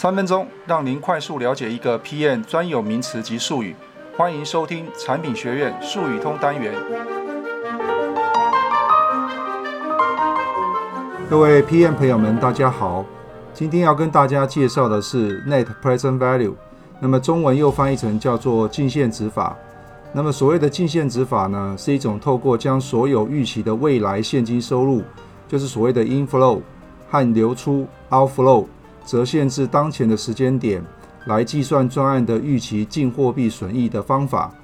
三分钟让您快速了解一个 PM 专有名词及术语。欢迎收听产品学院术语通单元。各位 PM 朋友们，大家好。今天要跟大家介绍的是 Net Present Value，那么中文又翻译成叫做净现值法。那么所谓的净现值法呢，是一种透过将所有预期的未来现金收入，就是所谓的 inflow 和流出 outflow，折现至当前的时间点，来计算专案的预期净货币损益的方法。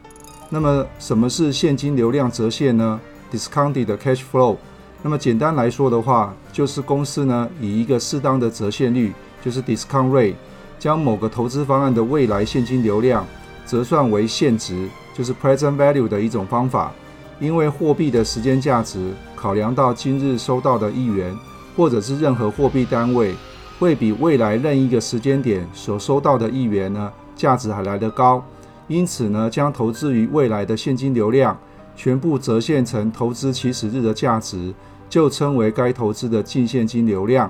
那么什么是现金流量折现呢？Discounted cash flow。那么简单来说的话，就是公司呢以一个适当的折现率，就是 discount rate，将某个投资方案的未来现金流量折算为现值，就是 present value 的一种方法。因为货币的时间价值考量到今日收到的一元，或者是任何货币单位，会比未来任意一个时间点所收到的一元呢价值还来得高。因此呢，将投资于未来的现金流量全部折现成投资起始日的价值。就称为该投资的净现金流量。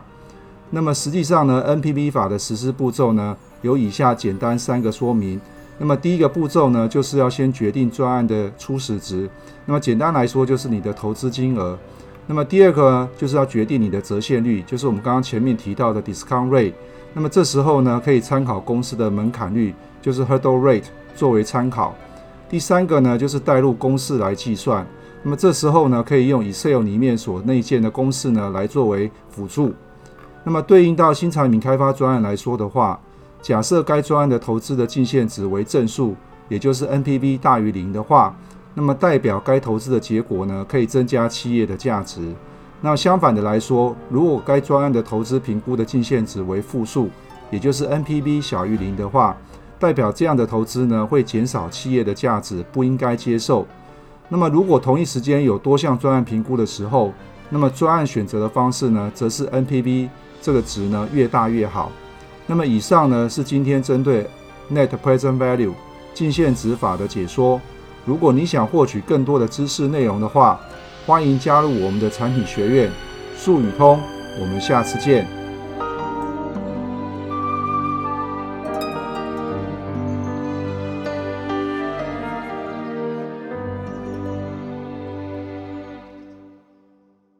那么实际上呢，NPV 法的实施步骤呢，有以下简单三个说明。那么第一个步骤呢，就是要先决定专案的初始值。那么简单来说，就是你的投资金额。那么第二个呢，就是要决定你的折现率，就是我们刚刚前面提到的 discount rate。那么这时候呢，可以参考公司的门槛率，就是 hurdle rate 作为参考。第三个呢，就是带入公式来计算。那么这时候呢，可以用 Excel 里面所内建的公式呢来作为辅助。那么对应到新产品开发专案来说的话，假设该专案的投资的净现值为正数，也就是 NPV 大于零的话，那么代表该投资的结果呢可以增加企业的价值。那相反的来说，如果该专案的投资评估的净现值为负数，也就是 NPV 小于零的话，代表这样的投资呢会减少企业的价值，不应该接受。那么，如果同一时间有多项专案评估的时候，那么专案选择的方式呢，则是 NPV 这个值呢越大越好。那么以上呢是今天针对 Net Present Value 净现值法的解说。如果你想获取更多的知识内容的话，欢迎加入我们的产品学院术语通。我们下次见。